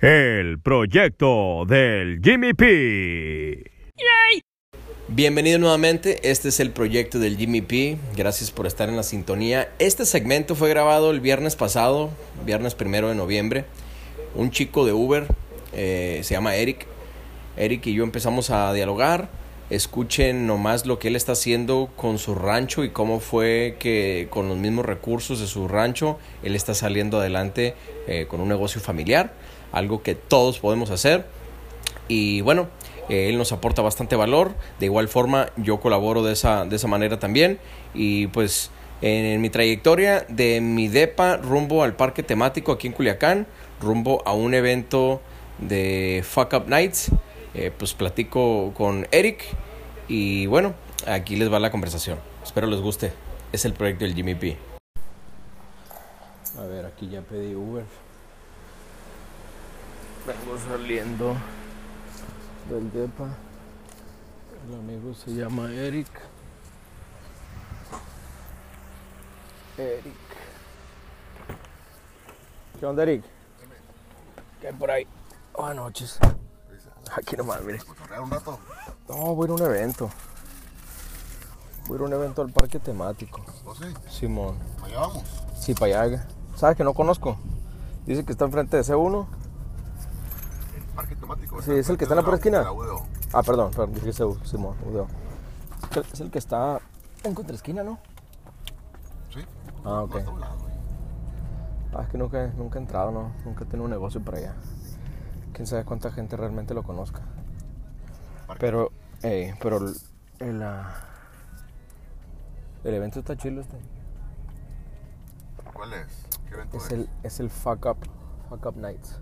El proyecto del Jimmy P. Bienvenido nuevamente, este es el proyecto del Jimmy P. Gracias por estar en la sintonía. Este segmento fue grabado el viernes pasado, viernes primero de noviembre. Un chico de Uber, eh, se llama Eric. Eric y yo empezamos a dialogar. Escuchen nomás lo que él está haciendo con su rancho y cómo fue que con los mismos recursos de su rancho él está saliendo adelante eh, con un negocio familiar, algo que todos podemos hacer. Y bueno, eh, él nos aporta bastante valor. De igual forma, yo colaboro de esa, de esa manera también. Y pues en mi trayectoria de mi DEPA rumbo al parque temático aquí en Culiacán, rumbo a un evento de Fuck Up Nights, eh, pues platico con Eric. Y bueno, aquí les va la conversación. Espero les guste. Es el proyecto del Jimmy P. A ver, aquí ya pedí Uber. Vengo saliendo del DEPA. El amigo se llama Eric. Eric. ¿Qué onda, Eric? ¿Qué hay por ahí? Buenas noches. Aquí nomás, mire. un rato? No, voy a ir a un evento. Voy a ir a un evento al parque temático. ¿Oh, sí? Simón. Allá vamos. Sí, para allá. ¿Sabes que no conozco? Dice que está enfrente de C1. Sí, es el que está en la pura esquina. Ah, perdón, perdón, dije C1, Simón. Es el que está en contraesquina, ¿no? Sí. Ah, ok. Ah, es que nunca, nunca he entrado, ¿no? Nunca he tenido un negocio por allá. Quién sabe cuánta gente realmente lo conozca. Pero, eh, pero el, el, el evento está chido este. ¿Cuál es? ¿Qué evento es? Es el, es el Fuck Up, Fuck Up Nights.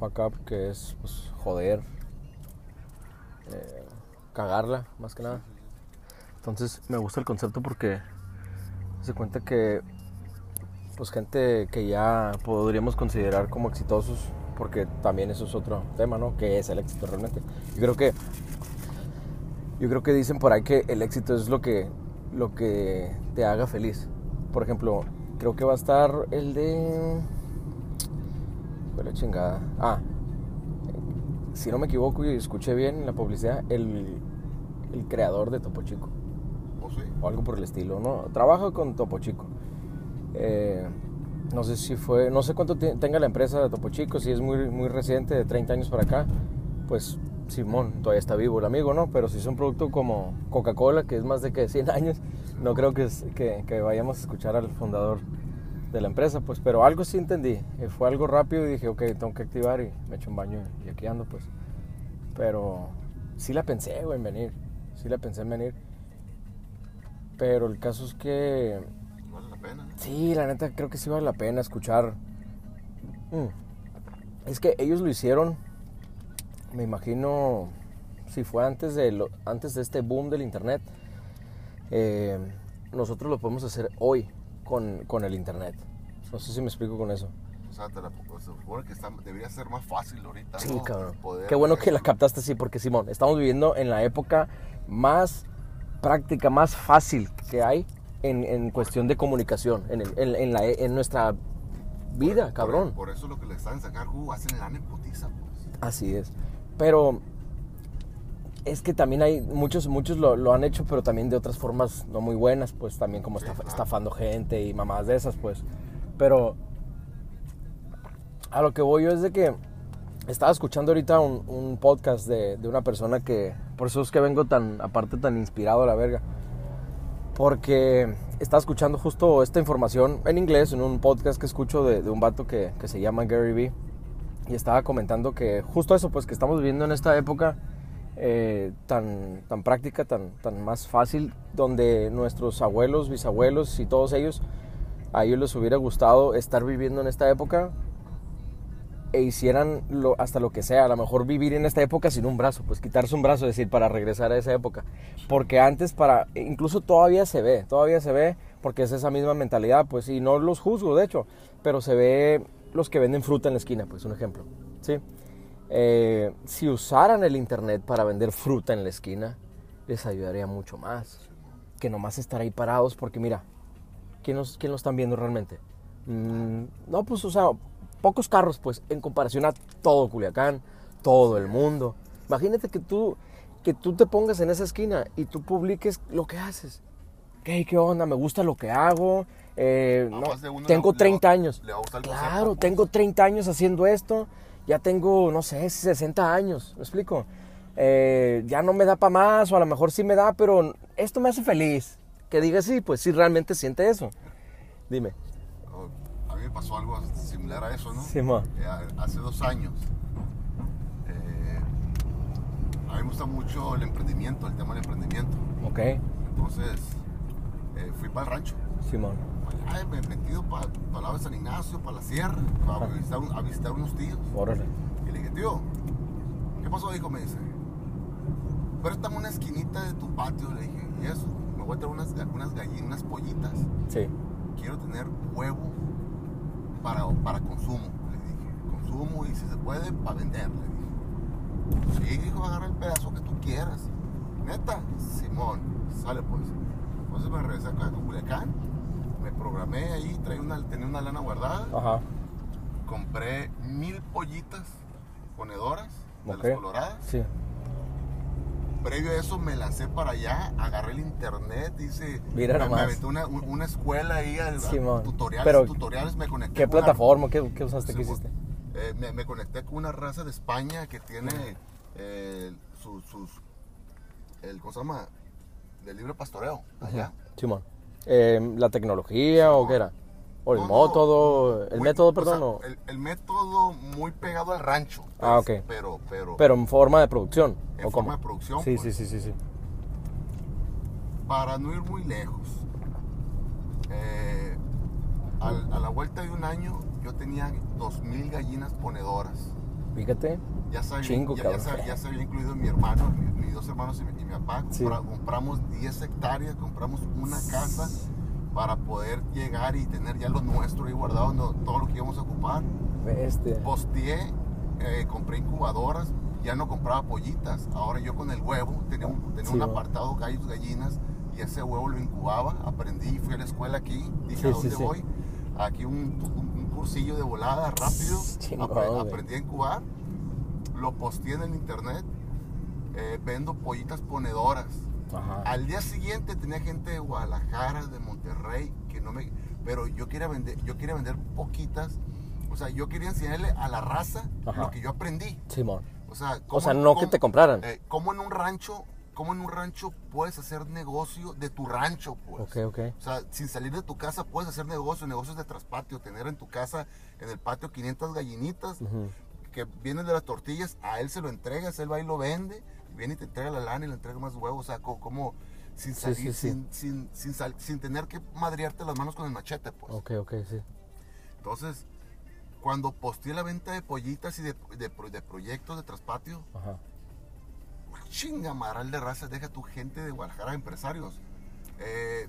Fuck que es pues, joder, eh, cagarla, más que nada. Entonces me gusta el concepto porque se cuenta que, pues, gente que ya podríamos considerar como exitosos, porque también eso es otro tema, ¿no? Que es el éxito realmente. Yo creo que, yo creo que dicen por ahí que el éxito es lo que, lo que te haga feliz. Por ejemplo, creo que va a estar el de. La chingada. Ah, si no me equivoco y escuché bien en la publicidad, el, el creador de Topo Chico. ¿Oh, sí? O algo por el estilo, ¿no? Trabaja con Topo Chico. Eh, no sé si fue. No sé cuánto te- tenga la empresa de Topo Chico, si es muy, muy reciente, de 30 años para acá. Pues Simón, todavía está vivo el amigo, ¿no? Pero si es un producto como Coca-Cola, que es más de que 100 años, no creo que, que vayamos a escuchar al fundador de la empresa, pues. Pero algo sí entendí. eh, Fue algo rápido y dije, ok, tengo que activar y me echo un baño y aquí ando, pues. Pero sí la pensé, güey, en venir. Sí la pensé en venir. Pero el caso es que Vale la pena. ¿no? Sí, la neta creo que sí vale la pena escuchar. Mm. Es que ellos lo hicieron, me imagino, si fue antes de, lo- antes de este boom del internet, eh, nosotros lo podemos hacer hoy con, con el internet. No sé si me explico con eso. O sea, te la, se supone que está, debería ser más fácil ahorita. Sí, ¿no? cabrón. Poder Qué bueno que la captaste así, porque Simón, estamos viviendo en la época más práctica, más fácil que hay en, en cuestión de comunicación, en, el- en- en la- en nuestra vida, Por- cabrón. Por, eso lo que le están sacar, uh, hacen lana en putiza, pues. Así es. Pero es que también hay muchos, muchos lo, lo han hecho, pero también de otras formas no muy buenas, pues también como estaf- estafando gente y mamadas de esas, pues. Pero a lo que voy yo es de que estaba escuchando ahorita un, un podcast de, de una persona que, por eso es que vengo tan, aparte tan inspirado a la verga. Porque estaba escuchando justo esta información en inglés, en un podcast que escucho de, de un vato que, que se llama Gary Vee. Y estaba comentando que justo eso, pues que estamos viviendo en esta época eh, tan, tan práctica, tan, tan más fácil, donde nuestros abuelos, bisabuelos y todos ellos, a ellos les hubiera gustado estar viviendo en esta época e hicieran lo, hasta lo que sea, a lo mejor vivir en esta época sin un brazo, pues quitarse un brazo, es decir, para regresar a esa época. Porque antes para, incluso todavía se ve, todavía se ve, porque es esa misma mentalidad, pues, y no los juzgo, de hecho, pero se ve los que venden fruta en la esquina, pues, un ejemplo, ¿sí? Eh, si usaran el internet para vender fruta en la esquina, les ayudaría mucho más que nomás estar ahí parados, porque mira, ¿quién los, quién los están viendo realmente? Mm, no, pues, o sea, pocos carros, pues, en comparación a todo Culiacán, todo el mundo. Imagínate que tú, que tú te pongas en esa esquina y tú publiques lo que haces. ¿Qué, qué onda? Me gusta lo que hago. eh, no, de uno tengo le- 30 le va- años. le Claro, concepto, pues. tengo 30 años haciendo esto. Ya tengo, no sé, 60 años. ¿Me explico? Eh, ya no me da para más, o a lo mejor sí me da, pero esto me hace feliz. Que diga sí, pues sí realmente siente eso. Dime. A mí me pasó algo similar a eso, ¿no? Simón. Eh, hace dos años. eh, a mí me gusta mucho el emprendimiento, el tema del emprendimiento. Ok, Entonces, fui para el rancho. Simón. Allá me he metido para el lado de San Ignacio, para la sierra, para visitar, un- a visitar unos tíos. Órale. Y le dije, tío, ¿qué pasó, hijo? Me dice, préstame una esquinita de tu patio. Le dije, ¿y eso? Me voy a traer unas, unas gallinas, unas pollitas. Sí. Quiero tener huevo para, para consumo. Le dije, consumo y si se puede, para vender. Le dije, sí, hijo, agarra el pedazo que tú quieras. Neta, Simón, sale pues. Entonces me regresé acá a Culiacán, programé ahí, traía una, tenía una lana guardada Ajá. compré mil pollitas ponedoras de Ok. las coloradas. Sí. Previo a eso me lancé para allá, agarré el internet, hice, Mira me, me aventé una, un- una escuela ahí, a- a tutoriales, Pero, tutoriales, me conecté. ¿Qué una- plataforma? ¿Qué, qué usaste? ¿Qué Simón. hiciste? Eh, me, me conecté con una raza de España que tiene eh, sus, sus, el, ¿cómo se llama? Del libre pastoreo, allá. Simón. Eh, ¿La tecnología o qué era? ¿O el No, método? ¿El muy- método, o perdón? sea, o- el, el método muy pegado al rancho. Ah, pues, ok. Pero, pero, Pero en forma de producción. En ¿o forma cómo? de producción, Sí, pues. sí, sí, sí, sí. para no ir muy lejos, eh, al- a la vuelta de un año yo tenía 2.000 gallinas ponedoras. Fíjate. Ya se había, Chingo, ya, cabrón. se, ya se había incluido mi hermano, mi- mis dos hermanos y mi, y mi papá. Sí. Compra- compramos 10 hectáreas, compramos una casa para poder llegar y tener ya lo nuestro ahí guardado, no- todo lo que íbamos a ocupar. Este. Posteé, eh, compré incubadoras, ya no compraba pollitas. Ahora yo con el huevo tenía un, tenía Sí, un apartado gallos, gallinas y ese huevo lo incubaba. Aprendí, fui a la escuela aquí, dije Sí, a dónde voy. Aquí un cursillo de volada rápido. Chingón, aprendí a incubar. Lo posteé en el internet. eh, vendo pollitas ponedoras. Ajá. Al día siguiente tenía gente de Guadalajara, de Monterrey, que no me. Pero yo quería vender, yo quería vender poquitas. O sea, yo quería enseñarle a la raza Ajá. lo que yo aprendí. Simón. O sea, O sea, no que te compraran. Eh, ¿Cómo en un rancho, cómo en un rancho puedes hacer negocio de tu rancho, pues? Ok, ok. O sea, sin salir de tu casa puedes hacer negocio, negocios de traspatio, tener en tu casa, en el patio 500 gallinitas que vienen de las tortillas, a él se lo entregas, él va y lo vende, y viene y te entrega la lana y le entrega más huevos, o sea, co- como, sin salir, sí, sí. Sin, sin, sin, sal- sin tener que madrearte las manos con el machete, pues. Ok, ok, sí. Entonces, cuando posteé la venta de pollitas y de, de de proyectos de traspatio, Ajá. Chinga maral de raza, deja tu gente de Guadalajara, empresarios. Eh,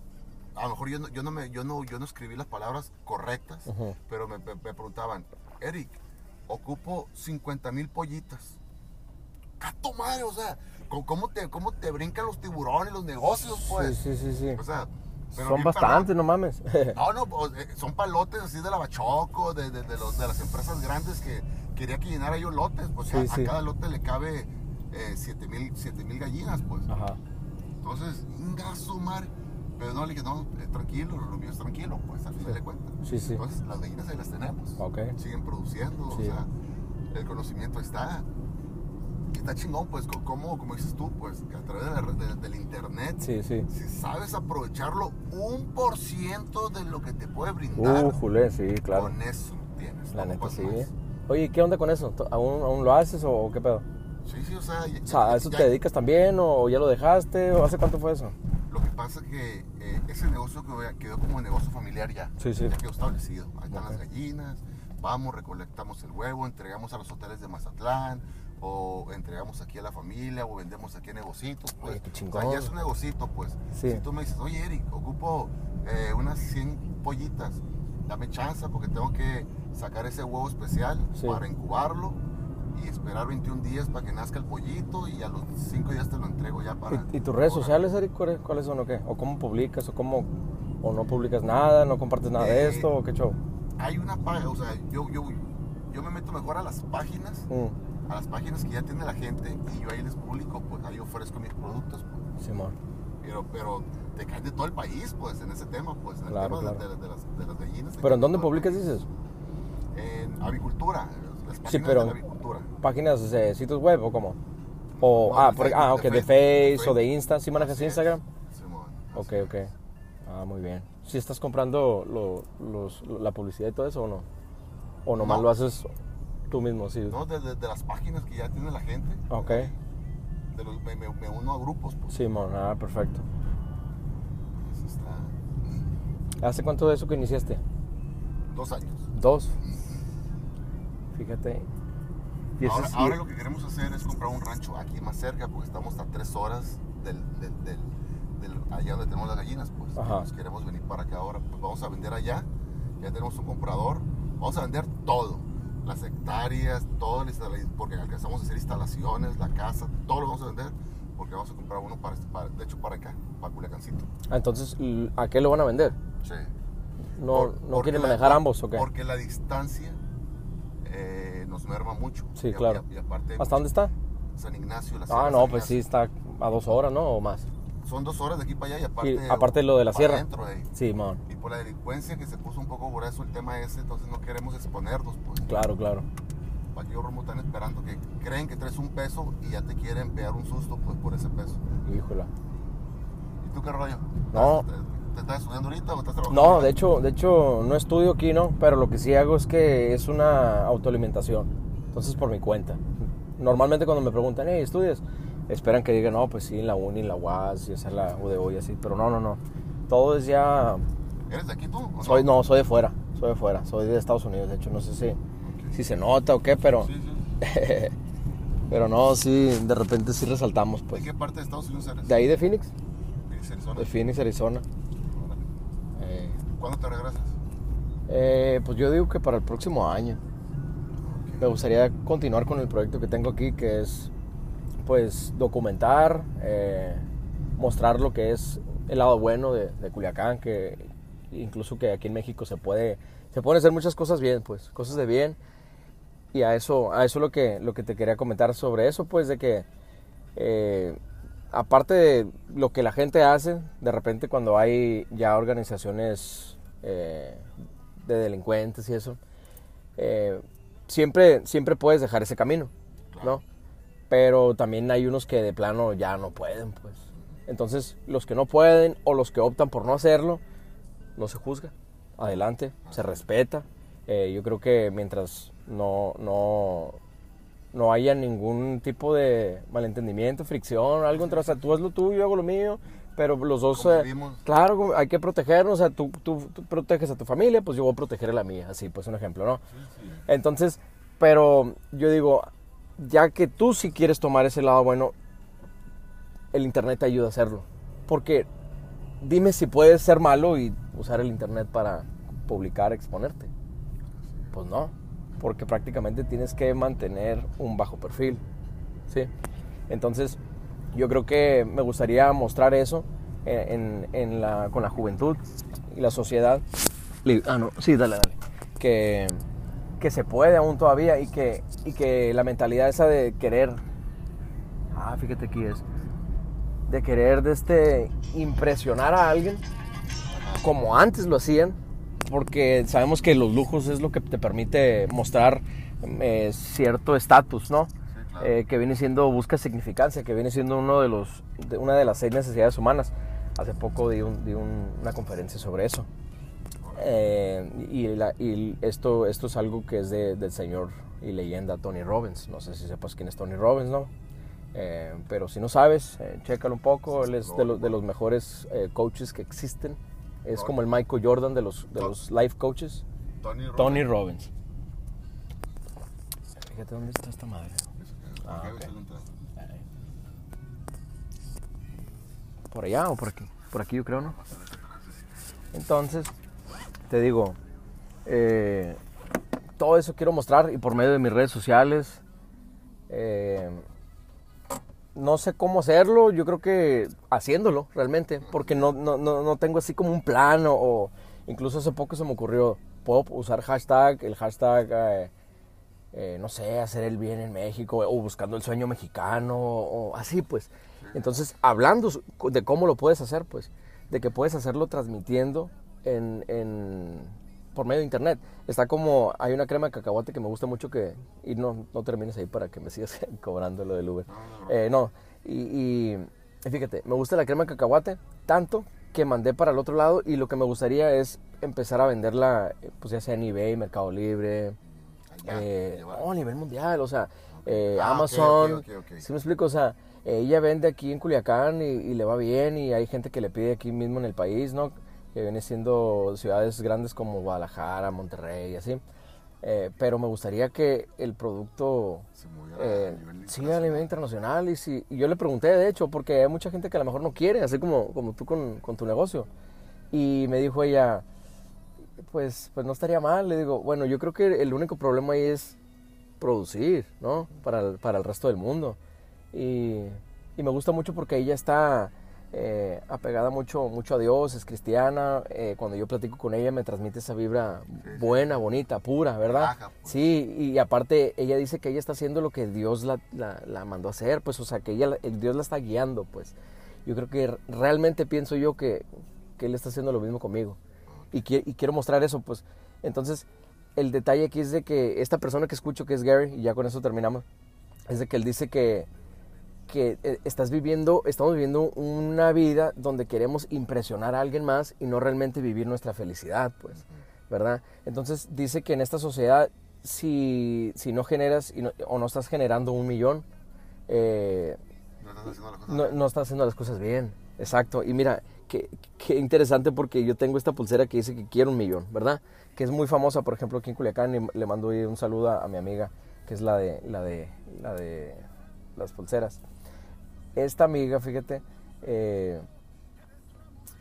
a lo mejor yo no, yo no, me, yo no, yo no escribí las palabras correctas, Ujú. pero me, me- me preguntaban, Eric, ocupo 50 mil pollitas. ¡Cato madre! O sea, ¿cómo- ¿cómo te, ¿cómo te brincan los tiburones, los negocios, pues? sí, sí, sí, sí. O sea, pero Son bastantes, no mames. No, no, pues, eh, son palotes así de la Bachoco, de, de, de los, de las empresas grandes que quería que llenara ellos lotes. Pues Sí, a, cada lote le cabe 7 mil siete mil gallinas, pues. Ajá. Entonces, inga su madre. Pero no, le dije, no, eh, tranquilo, lo mío es tranquilo, pues, al final de cuentas. Sí, sí. Entonces, las gallinas ahí las tenemos. Ok. Siguen produciendo, Sí. o sea, el conocimiento está. Está chingón, pues, co- como, como dices tú, pues, que a través de la de- del internet, Sí, sí. si sabes aprovecharlo un por ciento de lo que te puede brindar, Uh, Julé, sí, claro. con eso tienes. La neta, sí. más. Oye, ¿qué onda con eso? ¿Aún, aún lo haces o qué pedo? Sí, sí, o sea, ya- O sea, ¿a eso ya- te dedicas también o ya lo dejaste? ¿O hace cuánto fue eso? Lo que pasa es que eh, ese negocio quedó, quedó como negocio familiar ya. Sí, sí. Ya quedó establecido. Ahí están Ok. las gallinas, vamos, recolectamos el huevo, entregamos a los hoteles de Mazatlán, o entregamos aquí a la familia, o vendemos aquí negocitos. Pues. Oye, qué O sea, ya es un negocito, pues. Sí. Si tú me dices, oye, Eric, ocupo eh, unas 100 pollitas, dame chance porque tengo que sacar ese huevo especial Sí. para incubarlo y esperar 21 días para que nazca el pollito y a los 5 días te lo entrego ya para... ¿Y, y tus redes sociales, Eric, cuáles son o qué? ¿O cómo publicas? ¿O cómo? ¿O no publicas nada? ¿No compartes nada de Eh, esto? ¿O qué show? hay una página, o sea, yo, yo yo me meto mejor a las páginas, Mm, a las páginas que ya tiene la gente y yo ahí les publico, pues ahí ofrezco mis productos, pues. Simón. Pero, pero te caen de todo el país, pues, en ese tema, pues, en el Claro, tema de- claro. De, de las, de las gallinas. ¿Pero en de dónde el publicas, dices? En avicultura, las páginas pero- de la avicultura. ¿Páginas de sitios web o cómo? O, No, ah, por- Facebook, ah, ok, de Facebook, Face o de. Insta. ¿Sí manejas Así es. Instagram? Simón, Ok, ok. Ah, muy bien. ¿Sí estás comprando lo- los, la publicidad y todo eso o no? ¿O nomás No. lo haces tú mismo? Sí. No, de, de- de las páginas que ya tiene la gente. Ok. De los- me, me- me uno a grupos, pues. Simón, ah, perfecto. Eso está. ¿Hace cuánto de eso que iniciaste? Dos años. Dos. Fíjate. Ahora, ahora lo que queremos hacer es comprar un rancho aquí más cerca, porque estamos a tres horas del, del, del- del- allá donde tenemos las gallinas, pues. Entonces queremos venir para acá ahora. Pues vamos a vender allá. Ya tenemos un comprador. Vamos a vender todo. Las hectáreas, todo, la porque alcanzamos a hacer instalaciones, la casa, todo lo vamos a vender. Porque vamos a comprar uno para, este- para- de hecho, para acá, para Culiacancito. Ah, entonces, ¿a qué lo van a vender? Sí. ¿No, Por- no quieren la- manejar ambos o qué? Porque la distancia nos merma mucho. Sí, Y- claro. y- y aparte, ¿Hasta dónde está? San Ignacio. La Ah, Sierra no, San pues sí, está a dos horas, ¿no? O más. Son dos horas de aquí para allá y aparte. Aparte lo de la sierra. adentro, eh. Sí, man. Y por la delincuencia que se puso un poco grueso el tema ese, entonces no queremos exponernos, pues. Claro, claro. Para que rumbo están esperando que creen que traes un peso y ya te quieren pegar un susto, pues por ese peso. Híjola. ¿Y tú qué rollo? No. ¿Te, te estás estudiando ahorita o estás trabajando? No, de hecho, de hecho no estudio aquí, ¿no? Pero lo que sí hago es que es una autoalimentación. Entonces por mi cuenta. Normalmente cuando me preguntan, hey, ¿estudias? Esperan que diga, no, pues sí, en la uni, en la UAS, y esa es la UDO y así. Pero no, no, no. Todo es ya... ¿Eres de aquí tú? o Soy, no, soy de fuera. Soy de fuera. Soy de Estados Unidos. De hecho, no sé si, si se nota o qué, pero... Sí, sí. pero no, sí, de repente sí resaltamos, pues. ¿De qué parte de Estados Unidos eres? ¿De ahí de Phoenix? Phoenix, Arizona. De Phoenix, Arizona. Eh, ¿Cuándo te regresas? eh, pues yo digo que para el próximo año. Me gustaría continuar con el proyecto que tengo aquí, que es pues documentar, eh, mostrar lo que es el lado bueno de, Culiacán, que incluso que aquí en México se puede, se pueden hacer muchas cosas bien, pues, cosas de bien. Y a eso, a eso lo que, lo que te quería comentar sobre eso, pues, de que eh, aparte de lo que la gente hace, de repente cuando hay ya organizaciones eh, de delincuentes y eso, eh, siempre, siempre puedes dejar ese camino, ¿no? Pero también hay unos que de plano ya no pueden, pues. Entonces, los que no pueden o los que optan por no hacerlo, no se juzga. Adelante, se respeta. Eh, yo creo que mientras no, no, no haya ningún tipo de malentendimiento, fricción, algo entre, o sea, tú haz lo tuyo, yo hago lo mío, pero los dos, eh, claro, hay que protegernos, o sea, tú, tú, tú proteges a tu familia, pues yo voy a proteger a la mía, así, pues un ejemplo, ¿no? Entonces, pero yo digo, ya que tú sí quieres tomar ese lado bueno, el internet te ayuda a hacerlo, porque dime si puedes ser malo y usar el internet para publicar, exponerte. Pues no, porque prácticamente tienes que mantener un bajo perfil. ¿sí? Entonces, yo creo que me gustaría mostrar eso en, en con la juventud y la sociedad. Ah, no, sí, dale, dale. Que, que se puede aún todavía y que, y que la mentalidad esa de querer. Ah, fíjate aquí es. De querer de este, impresionar a alguien como antes lo hacían, porque sabemos que los lujos es lo que te permite mostrar eh, cierto estatus, ¿no? Claro. Eh, que viene siendo busca significancia, que viene siendo uno de los, de una de las seis necesidades humanas. Hace poco di, un- di un- una conferencia sobre eso. Eh, y la- y esto, esto es algo que es de- del señor y leyenda Tony Robbins. No sé si sepas quién es Tony Robbins, ¿no? Eh, pero si no sabes, eh, chécalo un poco. Él es de, los- de los mejores eh, coaches que existen. Es como el Michael Jordan de los, de los life coaches. Tony Robbins. Tony Robbins. Fíjate dónde está esta madre. Ah. ¿Por allá o por aquí? Por aquí yo creo, ¿no? Entonces, te digo, eh, todo eso quiero mostrar y por medio de mis redes sociales. eh, no sé cómo hacerlo, yo creo que haciéndolo realmente, porque no, no, no, no tengo así como un plan o, o incluso hace poco se me ocurrió, puedo usar hashtag, el hashtag eh, eh, no sé, hacer el bien en México o buscando el sueño mexicano o así, pues. Entonces, hablando de cómo lo puedes hacer, pues, de que puedes hacerlo transmitiendo en, en, por medio de internet. Está como, hay una crema de cacahuate que me gusta mucho que, y no, no termines ahí para que me sigas cobrando lo del Uber. Eh, no, y, y, fíjate, me gusta la crema de cacahuate tanto que mandé para el otro lado y lo que me gustaría es empezar a venderla, pues ya sea en eBay, Mercado Libre, eh, a nivel mundial, o sea, eh, ah, Amazon, ¿sí me explico? O sea, ella vende aquí en Culiacán y, le va bien y hay gente que le pide aquí mismo en el país, ¿no? Que viene siendo ciudades grandes como Guadalajara, Monterrey y así. Eh, pero me gustaría que el producto eh, siga a nivel internacional y, si, y yo le pregunté de hecho porque hay mucha gente que a lo mejor no quiere así como, como tú con, con, tu negocio y me dijo ella pues pues no estaría mal le digo bueno yo creo que el único problema ahí es producir no para para el resto del mundo y, me gusta mucho porque ella está eh, apegada mucho, mucho a Dios, es cristiana. Eh, cuando yo platico con ella me transmite esa vibra buena, bonita, pura, ¿verdad? Pues. Sí, y aparte ella dice que ella está haciendo lo que Dios la, la, mandó a hacer, pues, o sea, que ella, Dios la está guiando, pues. Yo creo que realmente pienso yo que, que Él está haciendo lo mismo conmigo. Y, y quiero mostrar eso, pues. Entonces, el detalle aquí es de que esta persona que escucho, que es Gary, y ya con eso terminamos, es de que él dice que que eh, estás viviendo, estamos viviendo una vida donde queremos impresionar a alguien más y no realmente vivir nuestra felicidad, pues, ¿verdad? Entonces dice que en esta sociedad, si, si no generas o no estás generando un millón, eh, no, estás haciendo las cosas bien, exacto. Y mira, qué, qué, interesante porque yo tengo esta pulsera que dice que quiero un millón, ¿verdad? Que es muy famosa, por ejemplo, aquí en Culiacán, y le mando un saludo a, a mi amiga, que es la de, la de, la de las pulseras esta amiga, fíjate, eh,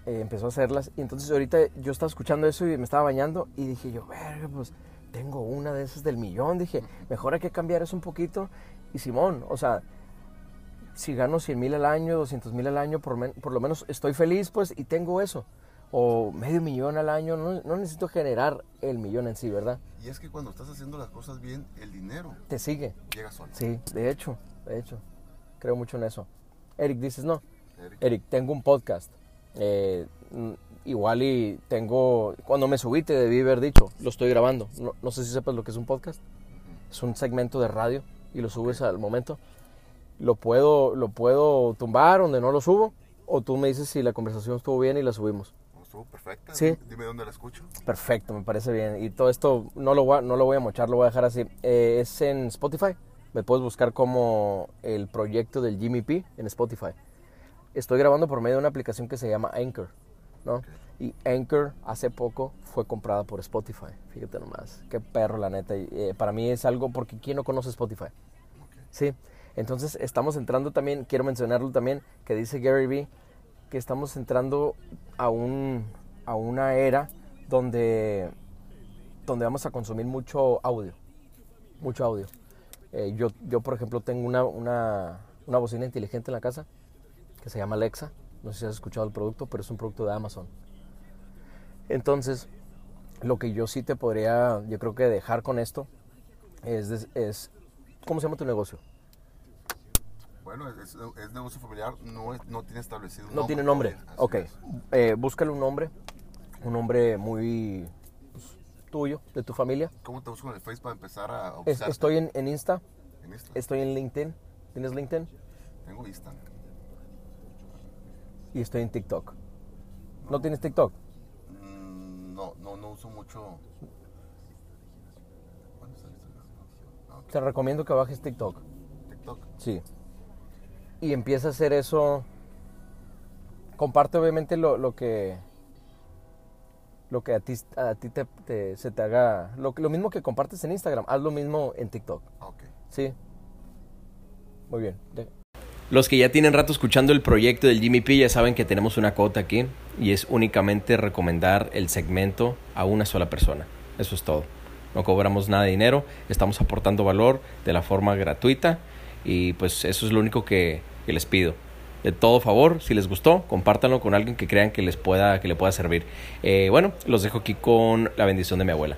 eh, empezó a hacerlas. Y entonces ahorita yo estaba escuchando eso y me estaba bañando y dije yo, verga, pues tengo una de esas del millón. Dije, mejor hay que cambiar eso un poquito. Y Simón, o sea, si gano 100 mil al año, 200 mil al año, por, por, lo menos estoy feliz, pues, y tengo eso. O medio millón al año, no, no, necesito generar el millón en sí, ¿verdad? Y es que cuando estás haciendo las cosas bien, el dinero te sigue. Llega solo. Sí, de hecho, de hecho, creo mucho en eso. Eric, dices no. Eric, tengo un podcast. Eh, mm, igual y tengo, cuando me subí te debí haber dicho, lo estoy grabando. No, sé si sepas lo que es un podcast. Es un segmento de radio y lo subes al momento. Lo puedo, lo puedo tumbar donde no lo subo o tú me dices si la conversación estuvo bien y la subimos. Estuvo perfecta. Sí. Dime dónde la escucho. Perfecto, me parece bien. Y todo esto no lo voy a, no lo voy a mochar, lo voy a dejar así. Eh, es en Spotify. Me puedes buscar como el proyecto del Jimmy P en Spotify. Estoy grabando por medio de una aplicación que se llama Anchor, ¿no? Y Anchor hace poco fue comprada por Spotify. Fíjate nomás, qué perro la neta. Eh, para mí es algo porque ¿quién no conoce Spotify? Sí. Entonces estamos entrando también, quiero mencionarlo también, que dice Gary Vee, que estamos entrando a, un, a una era donde, donde vamos a consumir mucho audio. Mucho audio. Eh, yo, yo, por ejemplo, tengo una, una, una, bocina inteligente en la casa que se llama Alexa. No sé si has escuchado el producto, pero es un producto de Amazon. Entonces, lo que yo sí te podría, yo creo que dejar con esto es, es ¿cómo se llama tu negocio? Bueno, es, es negocio familiar, no, no tiene establecido un no tiene nombre, ok. Eh, búscale un nombre, un nombre muy tuyo, de tu familia. ¿Cómo te busco en el Facebook para empezar a Estoy en, en Insta. Estoy en LinkedIn. ¿Tienes LinkedIn? Tengo Insta. Y estoy en TikTok. ¿No, tienes TikTok? Mm, no, no, no uso mucho. Te recomiendo que bajes TikTok. TikTok. Sí. Y empieza a hacer eso. Comparte obviamente lo, lo que lo que a ti, a ti te, se te haga, lo, lo mismo que compartes en Instagram, haz lo mismo en TikTok. Ok. Sí. Muy bien. Los que ya tienen rato escuchando el proyecto del Jimmy P ya saben que tenemos una cota aquí y es únicamente recomendar el segmento a una sola persona. Eso es todo. No cobramos nada de dinero, estamos aportando valor de la forma gratuita y pues eso es lo único que, les pido. De todo favor, si les gustó, compártanlo con alguien que crean que les pueda, que le pueda servir. Eh, bueno, los dejo aquí con la bendición de mi abuela.